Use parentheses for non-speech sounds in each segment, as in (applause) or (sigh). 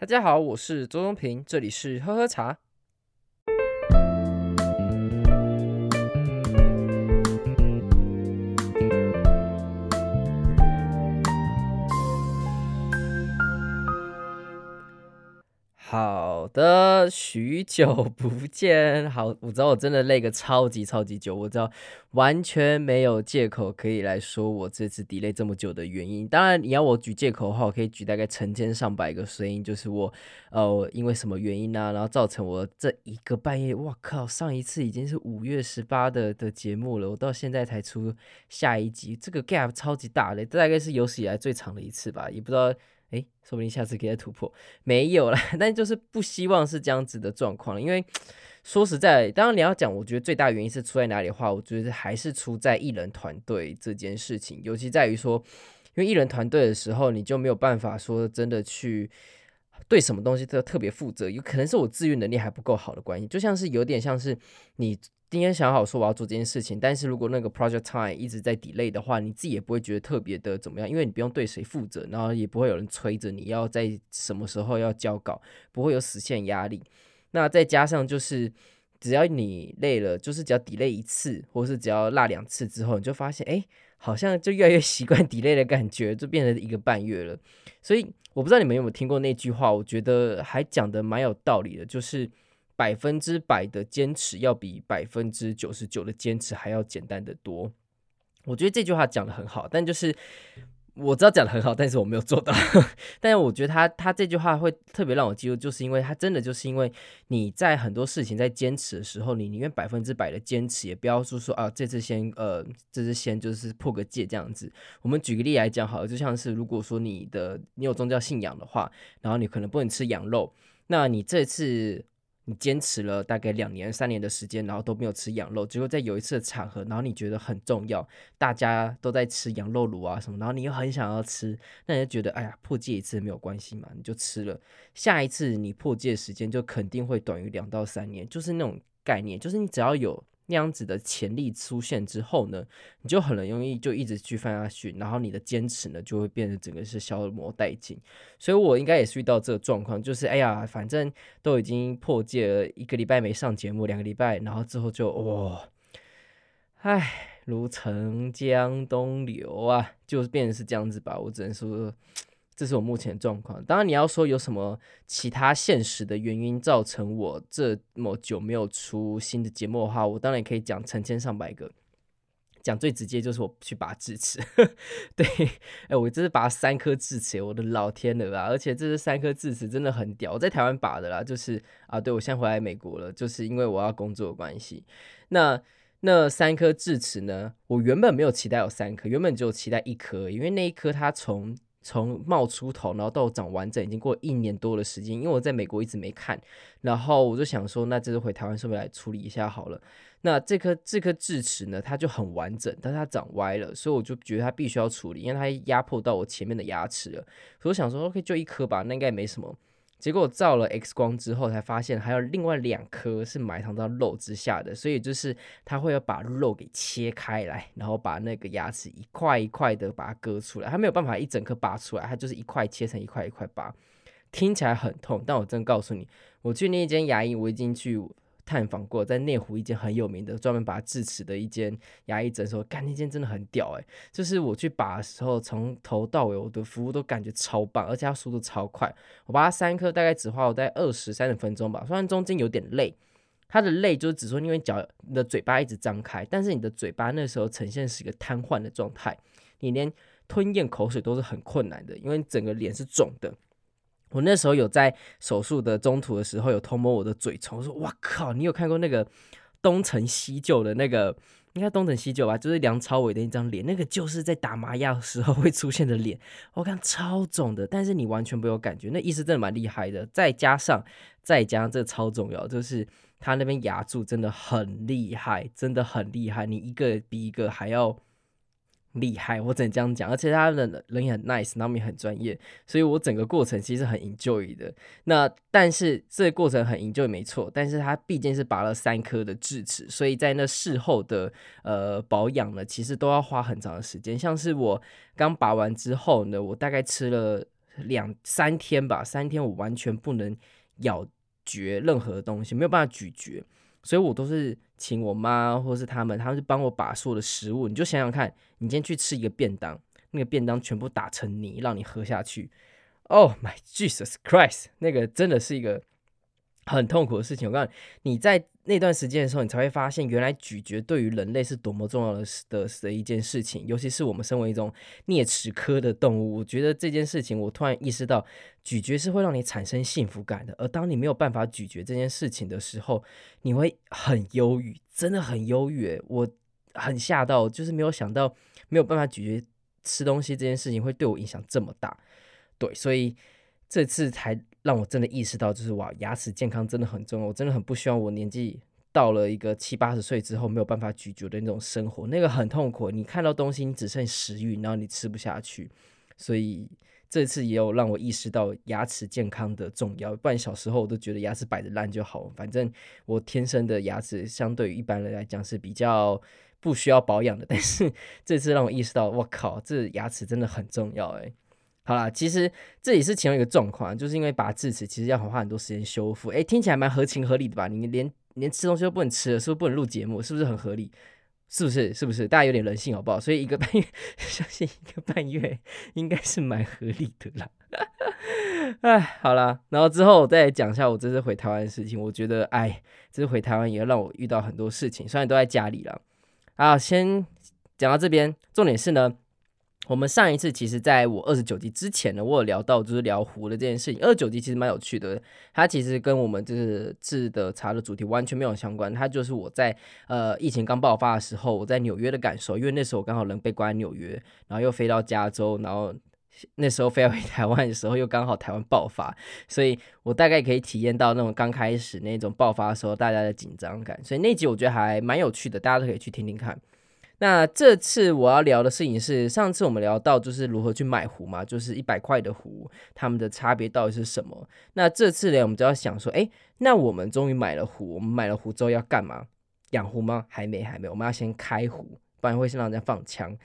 大家好，我是周宗平，这里是喝喝茶。的，许久不见。好，我知道我真的累个超级超级久，我知道完全没有借口可以来说我这次 delay 这么久的原因。当然，你要我举借口的话，我可以举大概成千上百个声音，就是我呃因为什么原因呢、然后造成我这一个半夜，哇靠！上一次已经是五月十八的的节目了，我到现在才出下一集，这个 gap 超级大嘞，这大概是有史以来最长的一次吧，也不知道。诶，说不定下次可以再突破。没有了，(laughs) 但就是不希望是这样子的状况。因为说实在，当然你要讲，我觉得最大原因是出在哪里的话，我觉得还是出在艺人团队这件事情。尤其在于说，因为艺人团队的时候，你就没有办法说真的去对什么东西都特别负责。有可能是我自愈能力还不够好的关系，就像是有点像是你。今天想好说我要做这件事情，但是如果那个 project time 一直在 delay 的话，你自己也不会觉得特别的怎么样，因为你不用对谁负责，然后也不会有人催着你要在什么时候要交稿，不会有实现压力。那再加上就是只要你累了，就是只要 delay 一次，或是只要落两次之后，你就发现哎，好像就越来越习惯 (laughs) delay 的感觉，就变成一个半月了。所以我不知道你们有没有听过那句话，我觉得还讲得蛮有道理的，就是。百分之百的坚持要比百分之九十九的坚持还要简单得多。我觉得这句话讲得很好，但就是我知道讲得很好，但是我没有做到。(laughs) 但是我觉得他他这句话会特别让我记住，就是因为他真的就是因为你在很多事情在坚持的时候，你宁愿百分之百的坚持，也不要说说啊这次先呃这次先就是破个戒这样子。我们举个例来讲好了，就像是如果说你的你有宗教信仰的话，然后你可能不能吃羊肉，那你这次。你坚持了大概两年、三年的时间，然后都没有吃羊肉，结果在有一次的场合，然后你觉得很重要，大家都在吃羊肉卤啊什么，然后你又很想要吃，那你就觉得哎呀，破戒一次没有关系嘛，你就吃了。下一次你破戒时间就肯定会短于两到三年，就是那种概念，就是你只要有。那样子的潜力出现之后呢，你就很容易就一直去犯下去，然后你的坚持呢就会变得整个是消磨殆尽。所以我应该也是遇到这个状况，就是哎呀，反正都已经破戒了一个礼拜没上节目，两个礼拜，然后之后就哇，唉，如长江东流啊，就是变成是这样子吧。我只能说。这是我目前状况。当然，你要说有什么其他现实的原因造成我这么久没有出新的节目的话，我当然也可以讲成千上百个。讲最直接就是我去拔智齿，(laughs) 对，哎，我这是拔三颗智齿，我的老天了啊！而且这是三颗智齿真的很屌，我在台湾拔的啦，就是啊，对，我现在回来美国了，就是因为我要工作的关系。那那三颗智齿呢，我原本没有期待有三颗，原本只有期待一颗，因为那一颗它从从冒出头，然后到长完整，已经过一年多的时间。因为我在美国一直没看，然后我就想说，那这次回台湾是不是来处理一下好了？那这颗这颗智齿呢，它就很完整，但是它长歪了，所以我就觉得它必须要处理，因为它压迫到我前面的牙齿了。所以我想说，OK，就一颗吧，那应该没什么。结果照了 X 光之后，才发现还有另外两颗是埋藏到肉之下的，所以就是他会要把肉给切开来，然后把那个牙齿一块一块的把它割出来，他没有办法一整颗拔出来，他就是一块切成一块一块拔，听起来很痛，但我真告诉你，我去那间牙医，我已经去。探访过，在内湖一间很有名的专门拔智齿的一间牙医诊所，干那间真的很屌哎！就是我去拔的时候，从头到尾我的服务都感觉超棒，而且它速度超快。我拔三颗大概只花我大概二十三十分钟吧，虽然中间有点累，它的累就是只说因为脚你的嘴巴一直张开，但是你的嘴巴那时候呈现是一个瘫痪的状态，你连吞咽口水都是很困难的，因为整个脸是肿的。我那时候有在手术的中途的时候有偷摸我的嘴唇，我说哇靠，你有看过那个东成西就的那个，应该东成西就吧，就是梁朝伟的一张脸，那个就是在打麻药的时候会出现的脸，我看超肿的，但是你完全没有感觉，那医师真的蛮厉害的，再加上再加上这超重要，就是他那边牙柱真的很厉害，真的很厉害，你一个比一个还要。厉害，我只能这样讲，而且他的人也很 nice，然后也很专业，所以我整个过程其实很 enjoy 的。那但是这个过程很 enjoy 没错，但是他毕竟是拔了三颗的智齿，所以在那事后的呃保养呢，其实都要花很长的时间。像是我刚拔完之后呢，我大概吃了两三天吧，三天我完全不能咬嚼任何东西，没有办法咀嚼，所以我都是请我妈或是他们，他们就帮我把所有的食物，你就想想看，你今天去吃一个便当，那个便当全部打成泥让你喝下去，Oh my Jesus Christ，那个真的是一个。很痛苦的事情，我告诉你，你在那段时间的时候，你才会发现，原来咀嚼对于人类是多么重要的的的一件事情。尤其是我们身为一种啮齿科的动物，我觉得这件事情，我突然意识到，咀嚼是会让你产生幸福感的。而当你没有办法咀嚼这件事情的时候，你会很忧郁，真的很忧郁。我很吓到，就是没有想到没有办法咀嚼吃东西这件事情会对我影响这么大。对，所以这次才。让我真的意识到，就是哇，牙齿健康真的很重要。我真的很不希望我年纪到了一个七八十岁之后没有办法咀嚼的那种生活，那个很痛苦。你看到东西，你只剩食欲，然后你吃不下去。所以这次也有让我意识到牙齿健康的重要。不然小时候我都觉得牙齿摆着烂就好，反正我天生的牙齿相对于一般人来讲是比较不需要保养的。但是 (laughs) 这次让我意识到，我靠，这牙齿真的很重要诶。好啦，其实这也是其中一个状况，就是因为拔智齿其实要花很多时间修复。诶，听起来蛮合情合理的吧？你连连吃东西都不能吃了，是不是不能录节目？是不是很合理？是不是？是不是？大家有点人性好不好？所以一个半月，(laughs) 相信一个半月应该是蛮合理的啦。哎，好啦，然后之后我再讲一下我这次回台湾的事情。我觉得，哎，这次回台湾也让我遇到很多事情，虽然都在家里了。啊，先讲到这边，重点是呢。我们上一次其实在我二十九集之前呢，我有聊到就是聊湖的这件事情。二十九集其实蛮有趣的，它其实跟我们就是智的茶的主题完全没有相关。它就是我在呃疫情刚爆发的时候，我在纽约的感受。因为那时候我刚好人被关在纽约，然后又飞到加州，然后那时候飞回台湾的时候又刚好台湾爆发，所以我大概可以体验到那种刚开始那种爆发的时候大家的紧张感。所以那集我觉得还蛮有趣的，大家都可以去听听看。那这次我要聊的事情是，上次我们聊到就是如何去买壶嘛，就是一百块的壶，它们的差别到底是什么？那这次呢，我们就要想说，诶，那我们终于买了壶，我们买了壶之后要干嘛？养壶吗？还没，还没，我们要先开壶，不然会先让人家放枪。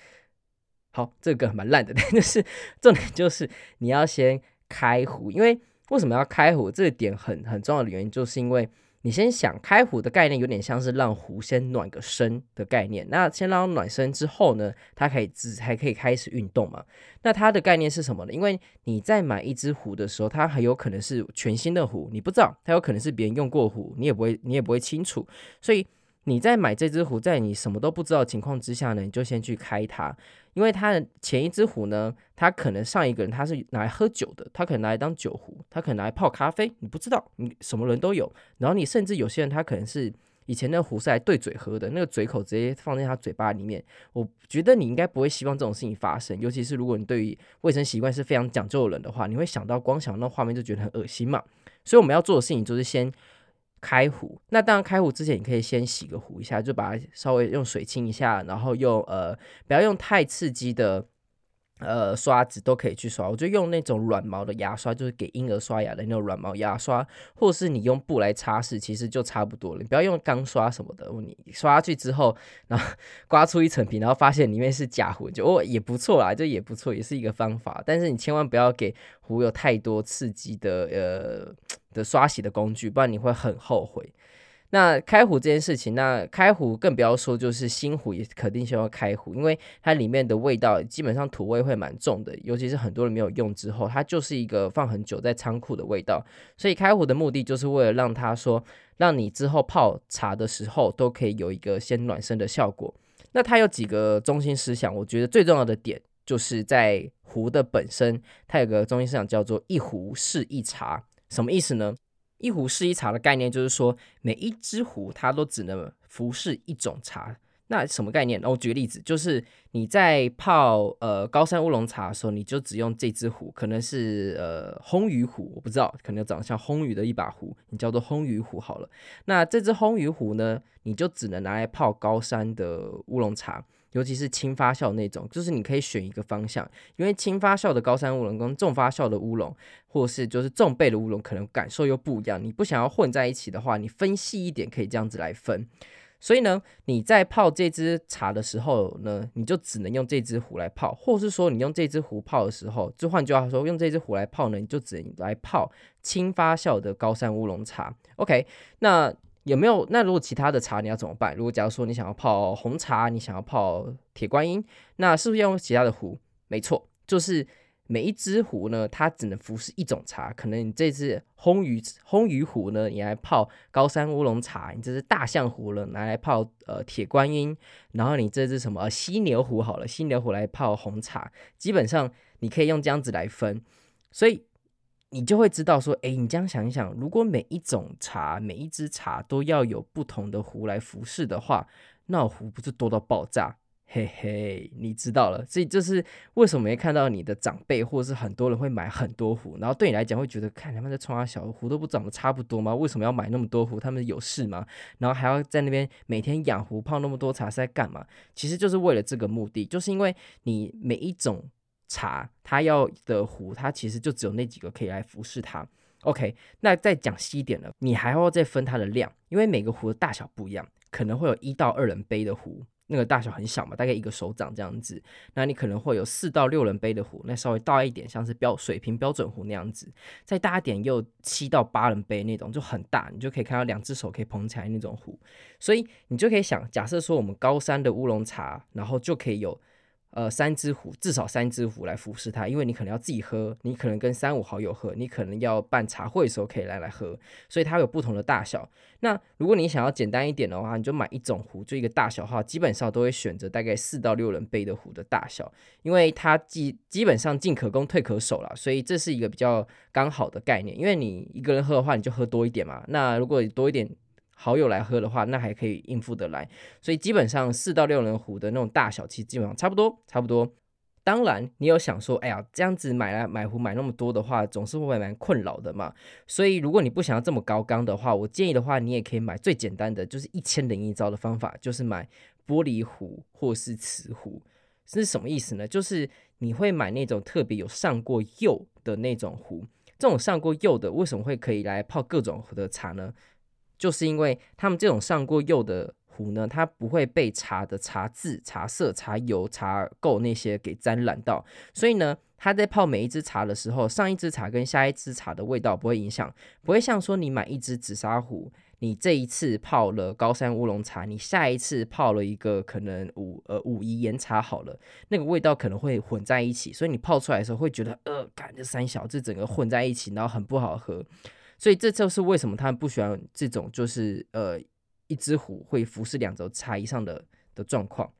好，这个蛮烂的，(laughs) 但是重点就是你要先开壶，因为为什么要开壶？这个点很很重要的原因，就是因为。你先想开壶的概念，有点像是让壶先暖个身的概念。那先让暖身之后呢，它可以只还可以开始运动嘛。那它的概念是什么呢？因为你在买一只壶的时候，它很有可能是全新的壶，你不知道，它有可能是别人用过壶，你也不会，你也不会清楚。所以你在买这只壶，在你什么都不知道情况之下呢，你就先去开它。因为他的前一只壶呢，他可能上一个人他是拿来喝酒的，他可能拿来当酒壶，他可能拿来泡咖啡，你不知道，你什么人都有。然后你甚至有些人他可能是以前那个壶是来对嘴喝的，那个嘴口直接放在他嘴巴里面。我觉得你应该不会希望这种事情发生，尤其是如果你对于卫生习惯是非常讲究的人的话，你会想到光想到那画面就觉得很恶心嘛。所以我们要做的事情就是先。开壶，那当然开壶之前，你可以先洗个壶一下，就把它稍微用水清一下，然后用呃不要用太刺激的呃刷子都可以去刷，我就用那种软毛的牙刷，就是给婴儿刷牙的那种软毛牙刷，或是你用布来擦拭，其实就差不多了。你不要用钢刷什么的，你刷下去之后，然后 (laughs) 刮出一层皮，然后发现里面是假壶，就哦也不错啦，这也不错，也是一个方法。但是你千万不要给壶有太多刺激的呃。的刷洗的工具，不然你会很后悔。那开壶这件事情，那开壶更不要说，就是新壶也肯定需要开壶，因为它里面的味道基本上土味会蛮重的，尤其是很多人没有用之后，它就是一个放很久在仓库的味道。所以开壶的目的就是为了让它说，让你之后泡茶的时候都可以有一个先暖身的效果。那它有几个中心思想，我觉得最重要的点就是在壶的本身，它有个中心思想叫做一壶是一茶。什么意思呢？一壶是一茶的概念就是说，每一只壶它都只能服侍一种茶。那什么概念？那我举个例子，就是你在泡呃高山乌龙茶的时候，你就只用这只壶，可能是呃烘鱼壶，我不知道，可能长得像烘鱼的一把壶，你叫做烘鱼壶好了。那这只烘鱼壶呢，你就只能拿来泡高山的乌龙茶。尤其是轻发酵那种，就是你可以选一个方向，因为轻发酵的高山乌龙跟重发酵的乌龙，或是就是重焙的乌龙，可能感受又不一样。你不想要混在一起的话，你分细一点，可以这样子来分。所以呢，你在泡这支茶的时候呢，你就只能用这支壶来泡，或是说你用这支壶泡的时候，就换句话说，用这支壶来泡呢，你就只能来泡轻发酵的高山乌龙茶。OK，那有没有？那如果其他的茶你要怎么办？如果假如说你想要泡红茶，你想要泡铁观音，那是不是要用其他的壶？没错，就是。每一只壶呢，它只能服侍一种茶。可能你这只烘鱼烘鱼壶呢，你来泡高山乌龙茶；你这只大象壶呢，拿来泡呃铁观音。然后你这只什么犀牛壶好了，犀牛壶来泡红茶。基本上你可以用这样子来分，所以你就会知道说，哎，你这样想一想，如果每一种茶、每一只茶都要有不同的壶来服侍的话，那壶不是多到爆炸？嘿嘿，你知道了，所以这是为什么没看到你的长辈或者是很多人会买很多壶，然后对你来讲会觉得，看他们在冲啊小壶都不长得差不多吗？为什么要买那么多壶？他们有事吗？然后还要在那边每天养壶泡那么多茶是在干嘛？其实就是为了这个目的，就是因为你每一种茶它要的壶，它其实就只有那几个可以来服侍它。OK，那再讲细一点了，你还要再分它的量，因为每个壶的大小不一样，可能会有一到二人杯的壶。那个大小很小嘛，大概一个手掌这样子。那你可能会有四到六人杯的壶，那稍微大一点，像是标水平标准壶那样子。再大一点，又七到八人杯那种，就很大，你就可以看到两只手可以捧起来那种壶。所以你就可以想，假设说我们高山的乌龙茶，然后就可以有。呃，三只壶，至少三只壶来服侍它，因为你可能要自己喝，你可能跟三五好友喝，你可能要办茶会的时候可以来来喝，所以它有不同的大小。那如果你想要简单一点的话，你就买一种壶，就一个大小的话，基本上都会选择大概四到六人杯的壶的大小，因为它基基本上进可攻退可守了，所以这是一个比较刚好的概念。因为你一个人喝的话，你就喝多一点嘛，那如果多一点。好友来喝的话，那还可以应付得来，所以基本上四到六人壶的那种大小，其实基本上差不多，差不多。当然，你有想说，哎呀，这样子买来买壶买那么多的话，总是会蛮困扰的嘛。所以，如果你不想要这么高缸的话，我建议的话，你也可以买最简单的，就是一千零一招的方法，就是买玻璃壶或是瓷壶。是什么意思呢？就是你会买那种特别有上过釉的那种壶，这种上过釉的为什么会可以来泡各种的茶呢？就是因为他们这种上过釉的壶呢，它不会被茶的茶渍、茶色、茶油、茶垢那些给沾染到，所以呢，它在泡每一支茶的时候，上一支茶跟下一支茶的味道不会影响，不会像说你买一支紫砂壶，你这一次泡了高山乌龙茶，你下一次泡了一个可能武呃武夷岩茶好了，那个味道可能会混在一起，所以你泡出来的时候会觉得呃，感觉三小这整个混在一起，然后很不好喝。所以这就是为什么他们不喜欢这种，就是呃一只壶会服侍两种茶以上的的状况。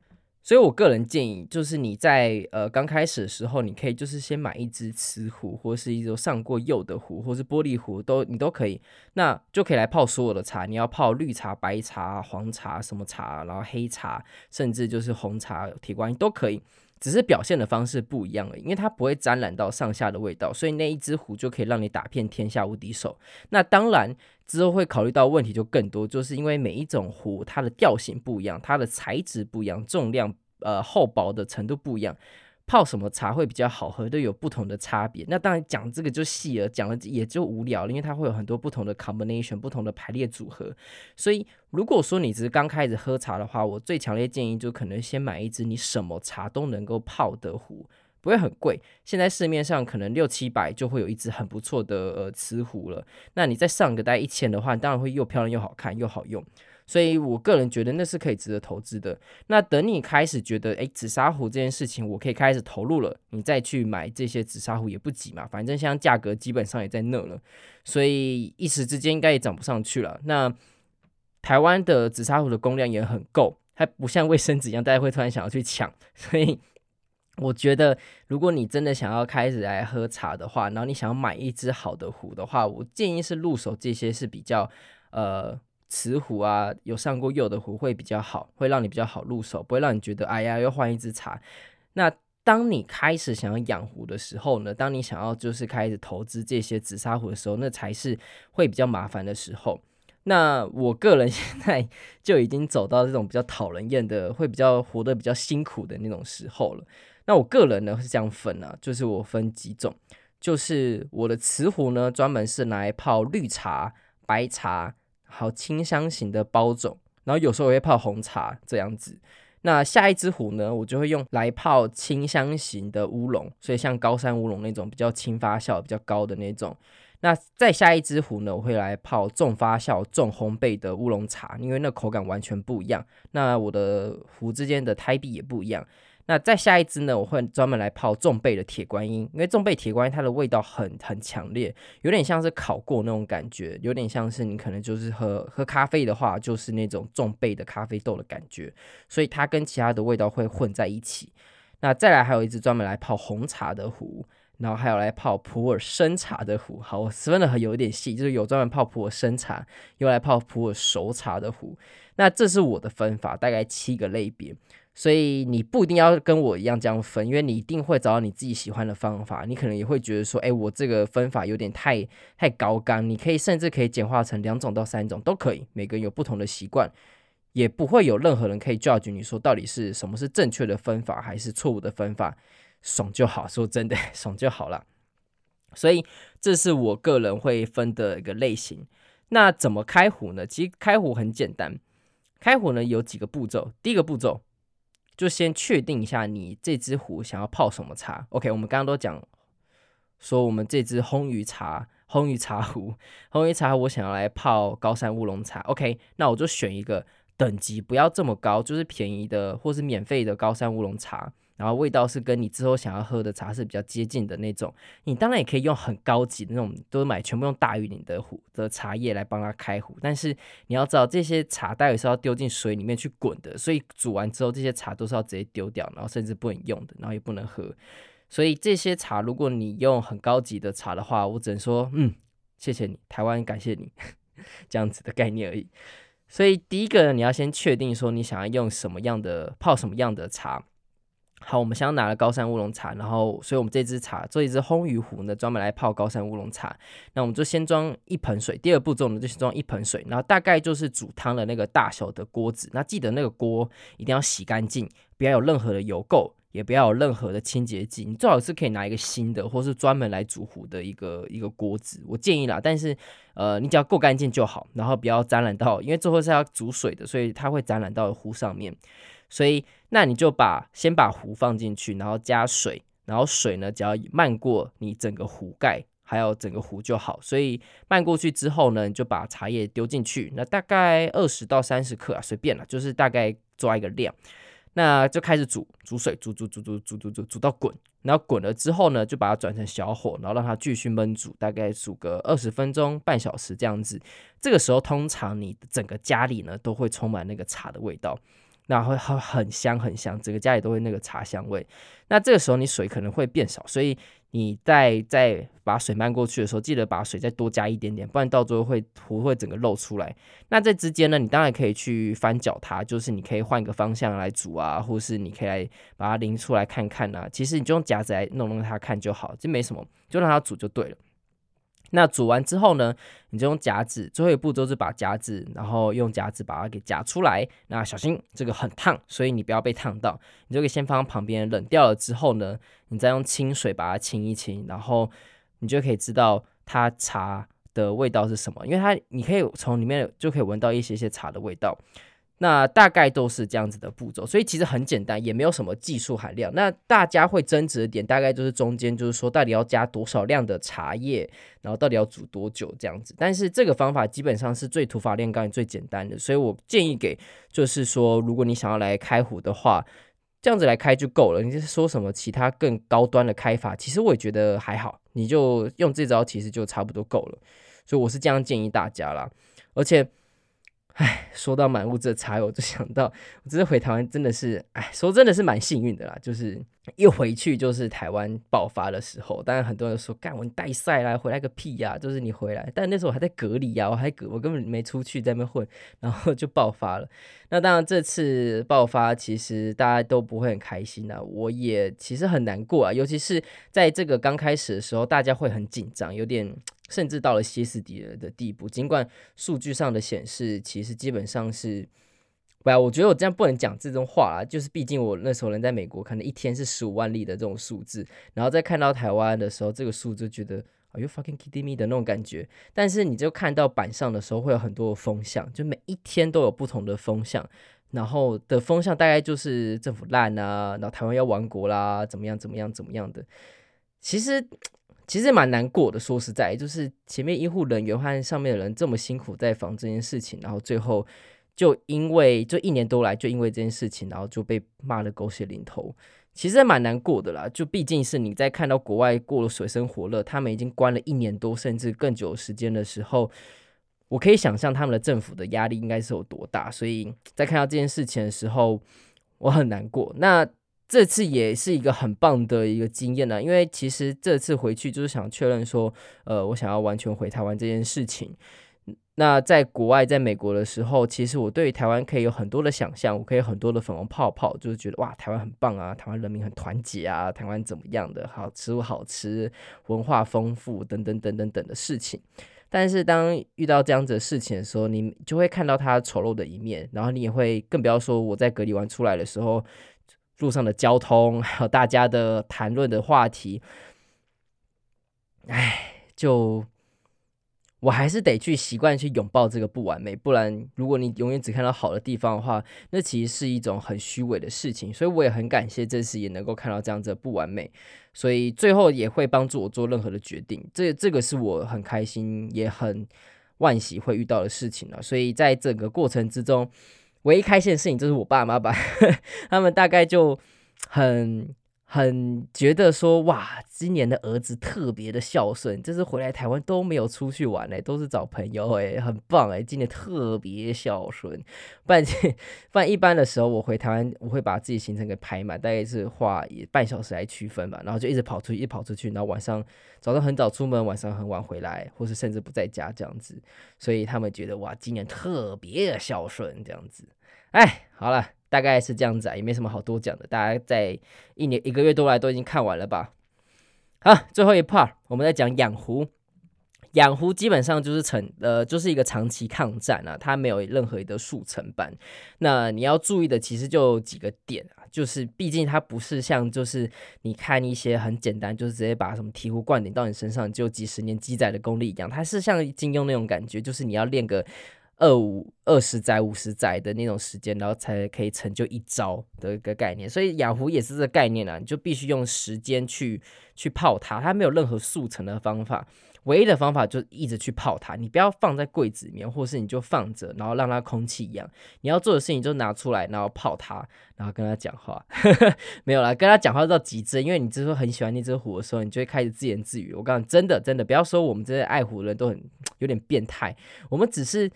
所以我个人建议，就是你在呃刚开始的时候，你可以就是先买一只瓷壶，或是一种上过釉的壶，或是玻璃壶，都你都可以，那就可以来泡所有的茶。你要泡绿茶、白茶、黄茶什么茶，然后黑茶，甚至就是红茶、铁观音都可以。只是表现的方式不一样而已，因为它不会沾染到上下的味道，所以那一只壶就可以让你打遍天下无敌手。那当然之后会考虑到问题就更多，就是因为每一种壶它的调性不一样，它的材质不一样，重量呃厚薄的程度不一样。泡什么茶会比较好喝，都有不同的差别。那当然讲这个就细了，讲了也就无聊了，因为它会有很多不同的 combination，不同的排列组合。所以如果说你只是刚开始喝茶的话，我最强烈建议就可能先买一支你什么茶都能够泡的壶，不会很贵。现在市面上可能六七百就会有一支很不错的呃瓷壶了。那你再上个大概一千的话，当然会又漂亮又好看又好用。所以我个人觉得那是可以值得投资的。那等你开始觉得，诶，紫砂壶这件事情我可以开始投入了，你再去买这些紫砂壶也不急嘛。反正现在价格基本上也在那了，所以一时之间应该也涨不上去了。那台湾的紫砂壶的供量也很够，还不像卫生纸一样，大家会突然想要去抢。所以我觉得，如果你真的想要开始来喝茶的话，然后你想要买一只好的壶的话，我建议是入手这些是比较呃。瓷壶啊，有上过釉的壶会比较好，会让你比较好入手，不会让你觉得哎呀，要换一支茶。那当你开始想要养壶的时候呢，当你想要就是开始投资这些紫砂壶的时候，那才是会比较麻烦的时候。那我个人 (laughs) 现在就已经走到这种比较讨人厌的，会比较活得比较辛苦的那种时候了。那我个人呢是这样分啊，就是我分几种，就是我的瓷壶呢专门是拿来泡绿茶、白茶。好清香型的包种，然后有时候我会泡红茶这样子。那下一支壶呢，我就会用来泡清香型的乌龙，所以像高山乌龙那种比较轻发酵、比较高的那种。那再下一支壶呢，我会来泡重发酵、重烘焙的乌龙茶，因为那口感完全不一样。那我的壶之间的胎壁也不一样。那再下一支呢，我会专门来泡重焙的铁观音，因为重焙铁观音它的味道很很强烈，有点像是烤过那种感觉，有点像是你可能就是喝喝咖啡的话，就是那种重焙的咖啡豆的感觉，所以它跟其他的味道会混在一起。那再来还有一支专门来泡红茶的壶，然后还有来泡普洱生茶的壶。好，我十分的有一点细，就是有专门泡普洱生茶，又来泡普洱熟茶的壶。那这是我的分法，大概七个类别。所以你不一定要跟我一样这样分，因为你一定会找到你自己喜欢的方法。你可能也会觉得说，哎，我这个分法有点太太高竿。你可以甚至可以简化成两种到三种都可以。每个人有不同的习惯，也不会有任何人可以 judge 你说到底是什么是正确的分法还是错误的分法，爽就好。说真的，(laughs) 爽就好了。所以这是我个人会分的一个类型。那怎么开壶呢？其实开壶很简单，开壶呢有几个步骤。第一个步骤。就先确定一下你这只壶想要泡什么茶。OK，我们刚刚都讲说我们这只烘焙茶、烘焙茶壶、烘焙茶壶，我想要来泡高山乌龙茶。OK，那我就选一个等级不要这么高，就是便宜的或是免费的高山乌龙茶。然后味道是跟你之后想要喝的茶是比较接近的那种，你当然也可以用很高级的那种，都买全部用大禹岭的壶的茶叶来帮它开壶。但是你要知道，这些茶待会是要丢进水里面去滚的，所以煮完之后这些茶都是要直接丢掉，然后甚至不能用的，然后也不能喝。所以这些茶，如果你用很高级的茶的话，我只能说，嗯，谢谢你，台湾感谢你，(laughs) 这样子的概念而已。所以第一个，你要先确定说你想要用什么样的泡什么样的茶。好，我们先拿了高山乌龙茶，然后，所以我们这支茶做一支烘焙壶呢，专门来泡高山乌龙茶。那我们就先装一盆水，第二步骤呢，就是装一盆水，然后大概就是煮汤的那个大小的锅子。那记得那个锅一定要洗干净，不要有任何的油垢，也不要有任何的清洁剂。你最好是可以拿一个新的，或是专门来煮壶的一个一个锅子，我建议啦。但是，呃，你只要够干净就好，然后不要沾染到，因为最后是要煮水的，所以它会沾染到壶上面。所以，那你就把先把壶放进去，然后加水，然后水呢，只要漫过你整个壶盖，还有整个壶就好。所以漫过去之后呢，你就把茶叶丢进去，那大概二十到三十克啊，随便了，就是大概抓一个量，那就开始煮，煮水，煮煮煮煮煮煮煮煮到滚，然后滚了之后呢，就把它转成小火，然后让它继续焖煮，大概煮个二十分钟、半小时这样子。这个时候，通常你整个家里呢都会充满那个茶的味道。那会很很香很香，整个家里都会那个茶香味。那这个时候你水可能会变少，所以你在在把水漫过去的时候，记得把水再多加一点点，不然到最后会壶会整个漏出来。那在之间呢，你当然可以去翻搅它，就是你可以换个方向来煮啊，或是你可以来把它拎出来看看啊。其实你就用夹子来弄弄它看就好，这没什么，就让它煮就对了。那煮完之后呢，你就用夹子，最后一步就是把夹子，然后用夹子把它给夹出来。那小心这个很烫，所以你不要被烫到。你就可以先放旁边冷掉了之后呢，你再用清水把它清一清，然后你就可以知道它茶的味道是什么，因为它你可以从里面就可以闻到一些些茶的味道。那大概都是这样子的步骤，所以其实很简单，也没有什么技术含量。那大家会争执的点，大概就是中间就是说，到底要加多少量的茶叶，然后到底要煮多久这样子。但是这个方法基本上是最土法炼钢也最简单的，所以我建议给就是说，如果你想要来开壶的话，这样子来开就够了。你就是说什么其他更高端的开法，其实我也觉得还好，你就用这招其实就差不多够了。所以我是这样建议大家啦，而且。唉，说到满屋子的茶油，我就想到，我这次回台湾真的是，唉，说真的是蛮幸运的啦。就是一回去就是台湾爆发的时候，当然很多人说，干我带赛啦，回来个屁呀，就是你回来，但那时候我还在隔离呀，我还隔，我根本没出去在那边混，然后就爆发了。那当然这次爆发，其实大家都不会很开心啊，我也其实很难过啊，尤其是在这个刚开始的时候，大家会很紧张，有点。甚至到了歇斯底里的地步，尽管数据上的显示其实基本上是，不要，我觉得我这样不能讲这种话啊，就是毕竟我那时候人在美国，可能一天是十五万例的这种数字，然后再看到台湾的时候，这个数字觉得 Are you fucking kidding me 的那种感觉。但是你就看到板上的时候，会有很多的风向，就每一天都有不同的风向。然后的风向大概就是政府烂啊，然后台湾要亡国啦，怎么样怎么样怎么样的。其实其实蛮难过的，说实在，就是前面医护人员和上面的人这么辛苦在防这件事情，然后最后就因为就一年多来就因为这件事情，然后就被骂的狗血淋头。其实蛮难过的啦，就毕竟是你在看到国外过了水深火热，他们已经关了一年多甚至更久时间的时候。我可以想象他们的政府的压力应该是有多大，所以在看到这件事情的时候，我很难过。那这次也是一个很棒的一个经验呢，因为其实这次回去就是想确认说，呃，我想要完全回台湾这件事情。那在国外，在美国的时候，其实我对台湾可以有很多的想象，我可以有很多的粉红泡泡，就是觉得哇，台湾很棒啊，台湾人民很团结啊，台湾怎么样的，好，吃不好吃，文化丰富，等等等等等的事情。但是当遇到这样子的事情的时候，你就会看到它丑陋的一面，然后你也会更不要说我在隔离完出来的时候，路上的交通 (laughs) 还有大家的谈论的话题，哎，就。我还是得去习惯去拥抱这个不完美，不然如果你永远只看到好的地方的话，那其实是一种很虚伪的事情。所以我也很感谢这次也能够看到这样子的不完美，所以最后也会帮助我做任何的决定。这这个是我很开心也很惋惜会遇到的事情了。所以在整个过程之中，唯一开心的事情就是我爸妈吧，(laughs) 他们大概就很。很觉得说哇，今年的儿子特别的孝顺，这次回来台湾都没有出去玩嘞，都是找朋友哎，很棒哎，今年特别孝顺。不然不然一般的时候，我回台湾我会把自己行程给排满，大概是花半小时来区分吧，然后就一直跑出去，一跑出去，然后晚上早上很早出门，晚上很晚回来，或是甚至不在家这样子。所以他们觉得哇，今年特别孝顺这样子。哎，好了。大概是这样子啊，也没什么好多讲的。大家在一年一个月多来都已经看完了吧？好，最后一 part 我们在讲养狐。养狐基本上就是成呃，就是一个长期抗战啊，它没有任何的速成版。那你要注意的其实就几个点啊，就是毕竟它不是像就是你看一些很简单，就是直接把什么醍醐灌顶到你身上就几十年积载的功力一样，它是像金庸那种感觉，就是你要练个。二五二十载五十载的那种时间，然后才可以成就一招的一个概念，所以养虎也是这个概念啊，你就必须用时间去去泡它，它没有任何速成的方法，唯一的方法就是一直去泡它，你不要放在柜子里面，或是你就放着，然后让它空气一样，你要做的事情就拿出来，然后泡它，然后跟它讲话，(laughs) 没有啦，跟它讲话到极致，因为你之后很喜欢那只虎的时候，你就会开始自言自语。我告诉你，真的真的，不要说我们这些爱虎的人都很 (tsk) 有点变态，我们只是。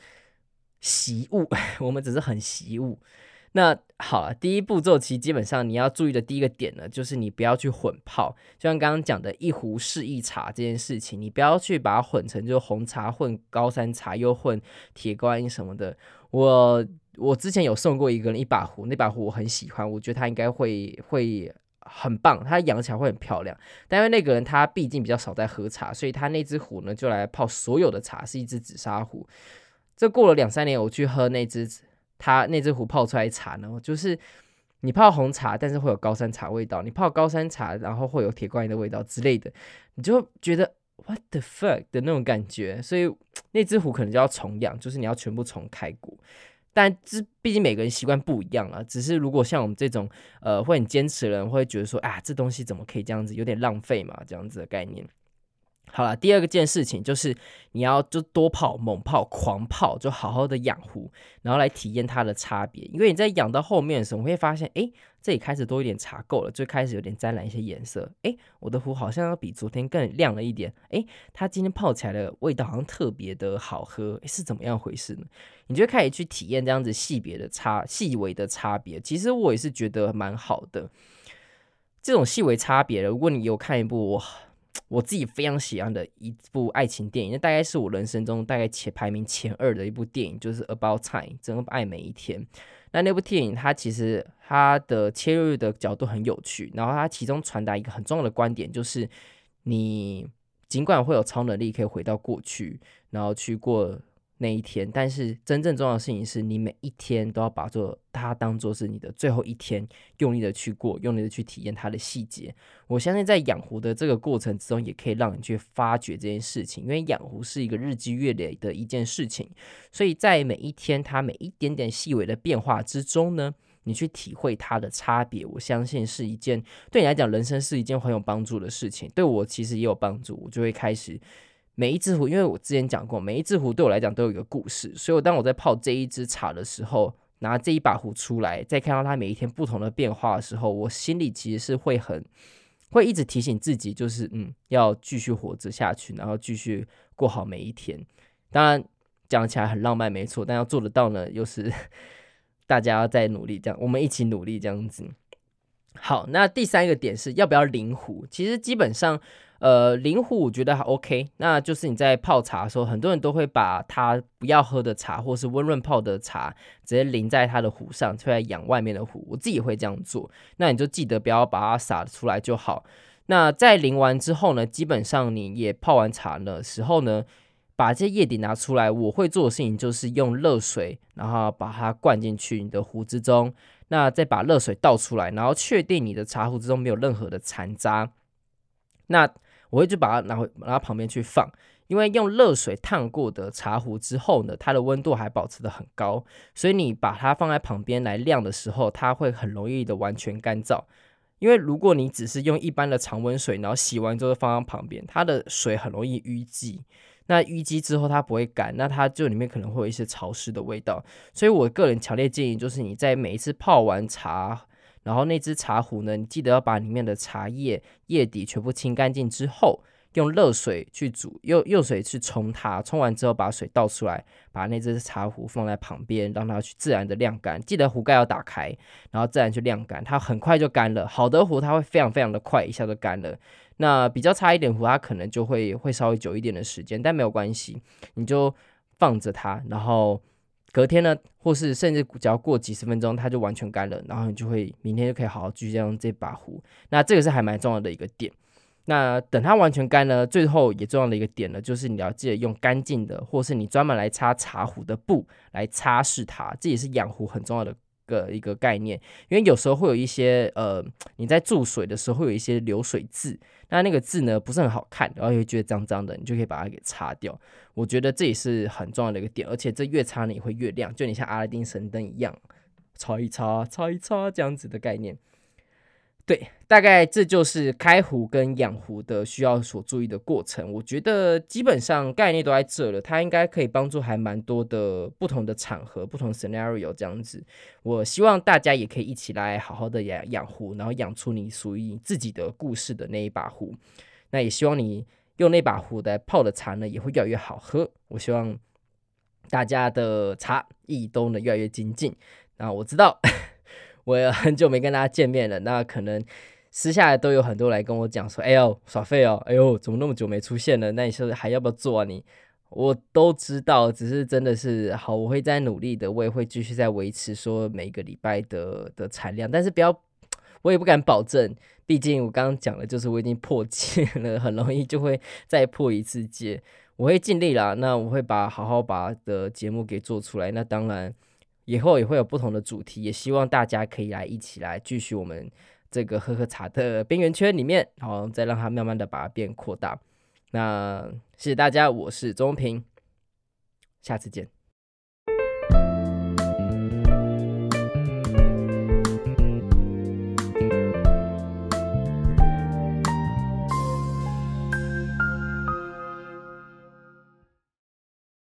习物，(laughs) 我们只是很习物。那好了，第一步骤其实基本上你要注意的第一个点呢，就是你不要去混泡，就像刚刚讲的一壶是一茶这件事情，你不要去把它混成就是红茶混高山茶，又混铁观音什么的。我我之前有送过一个人一把壶，那把壶我很喜欢，我觉得他应该会会很棒，他养起来会很漂亮。但因为那个人他毕竟比较少在喝茶，所以他那只壶呢就来泡所有的茶，是一只紫砂壶。这过了两三年，我去喝那只他那只壶泡出来茶呢，就是你泡红茶，但是会有高山茶味道；你泡高山茶，然后会有铁观音的味道之类的，你就觉得 what the fuck 的那种感觉。所以那只壶可能就要重养，就是你要全部重开过。但这毕竟每个人习惯不一样啊，只是如果像我们这种呃会很坚持的人，会觉得说啊，这东西怎么可以这样子，有点浪费嘛，这样子的概念。好了，第二个件事情就是你要就多泡、猛泡、狂泡，就好好的养壶，然后来体验它的差别。因为你在养到后面的时候，你会发现，哎，这里开始多一点茶垢了，就开始有点沾染一些颜色。哎，我的壶好像要比昨天更亮了一点。哎，它今天泡起来的味道好像特别的好喝，是怎么样回事呢？你就开始去体验这样子细别的差、细微的差别。其实我也是觉得蛮好的，这种细微差别的。如果你有看一部我。自己非常喜欢的一部爱情电影，那大概是我人生中大概前排名前二的一部电影，就是《About Time》，整个爱每一天。那那部电影它其实它的切入的角度很有趣，然后它其中传达一个很重要的观点，就是你尽管会有超能力可以回到过去，然后去过那一天，但是真正重要的事情是你每一天都要把做它当做是你的最后一天，用力的去过，用力的去体验它的细节。我相信在养壶的这个过程之中，也可以让你去发掘这件事情，因为养壶是一个日积月累的一件事情，所以在每一天它每一点点细微的变化之中呢，你去体会它的差别，我相信是一件对你来讲人生是一件很有帮助的事情。对我其实也有帮助，我就会开始。每一只壶，因为我之前讲过，每一只壶对我来讲都有一个故事，所以我当我在泡这一支茶的时候，拿这一把壶出来，再看到它每一天不同的变化的时候，我心里其实是会很，会一直提醒自己，就是嗯，要继续活着下去，然后继续过好每一天。当然讲起来很浪漫，没错，但要做得到呢，又是 (laughs) 大家要再努力，这样我们一起努力这样子。好，那第三个点是要不要临壶？其实基本上。呃，临壶我觉得还 OK，那就是你在泡茶的时候，很多人都会把他不要喝的茶或是温润泡的茶直接淋在他的壶上，出来养外面的壶。我自己会这样做，那你就记得不要把它洒出来就好。那在淋完之后呢，基本上你也泡完茶的时候呢，把这些叶底拿出来，我会做的事情就是用热水，然后把它灌进去你的壶之中，那再把热水倒出来，然后确定你的茶壶之中没有任何的残渣，那。我会就把它拿回拿到旁边去放，因为用热水烫过的茶壶之后呢，它的温度还保持得很高，所以你把它放在旁边来晾的时候，它会很容易的完全干燥。因为如果你只是用一般的常温水，然后洗完之后放在旁边，它的水很容易淤积，那淤积之后它不会干，那它就里面可能会有一些潮湿的味道。所以我个人强烈建议就是你在每一次泡完茶。然后那只茶壶呢，你记得要把里面的茶叶叶底全部清干净之后，用热水去煮，用用水去冲它，冲完之后把水倒出来，把那只茶壶放在旁边，让它去自然的晾干。记得壶盖要打开，然后自然去晾干，它很快就干了。好的壶它会非常非常的快，一下就干了。那比较差一点壶，它可能就会会稍微久一点的时间，但没有关系，你就放着它，然后。隔天呢，或是甚至只要过几十分钟，它就完全干了，然后你就会明天就可以好好继续用这把壶。那这个是还蛮重要的一个点。那等它完全干呢，最后也重要的一个点呢，就是你要记得用干净的，或是你专门来擦茶壶的布来擦拭它，这也是养壶很重要的。个一个概念，因为有时候会有一些呃，你在注水的时候会有一些流水渍，那那个字呢不是很好看，然后又觉得脏脏的，你就可以把它给擦掉。我觉得这也是很重要的一个点，而且这越擦呢也会越亮，就你像阿拉丁神灯一样，擦一擦，擦一擦这样子的概念。对，大概这就是开壶跟养壶的需要所注意的过程。我觉得基本上概念都在这了，它应该可以帮助还蛮多的不同的场合、不同 scenario 这样子。我希望大家也可以一起来好好的养养壶，然后养出你属于你自己的故事的那一把壶。那也希望你用那把壶来泡的茶呢，也会越来越好喝。我希望大家的茶艺都能越来越精进。那我知道。我也 (laughs) 很久没跟大家见面了，那可能私下都有很多来跟我讲说：“哎呦，耍废哦，哎呦，怎么那么久没出现了？那你是还要不要做啊你？”我都知道，只是真的是好，我会再努力的，我也会继续在维持说每个礼拜的的产量，但是不要，我也不敢保证，毕竟我刚刚讲的就是我已经破戒了，很容易就会再破一次戒。我会尽力啦，那我会把好好把的节目给做出来，那当然。以后也会有不同的主题，也希望大家可以来一起来继续我们这个喝喝茶的边缘圈里面，然后再让它慢慢的把它变扩大。那谢谢大家，我是钟平，下次见。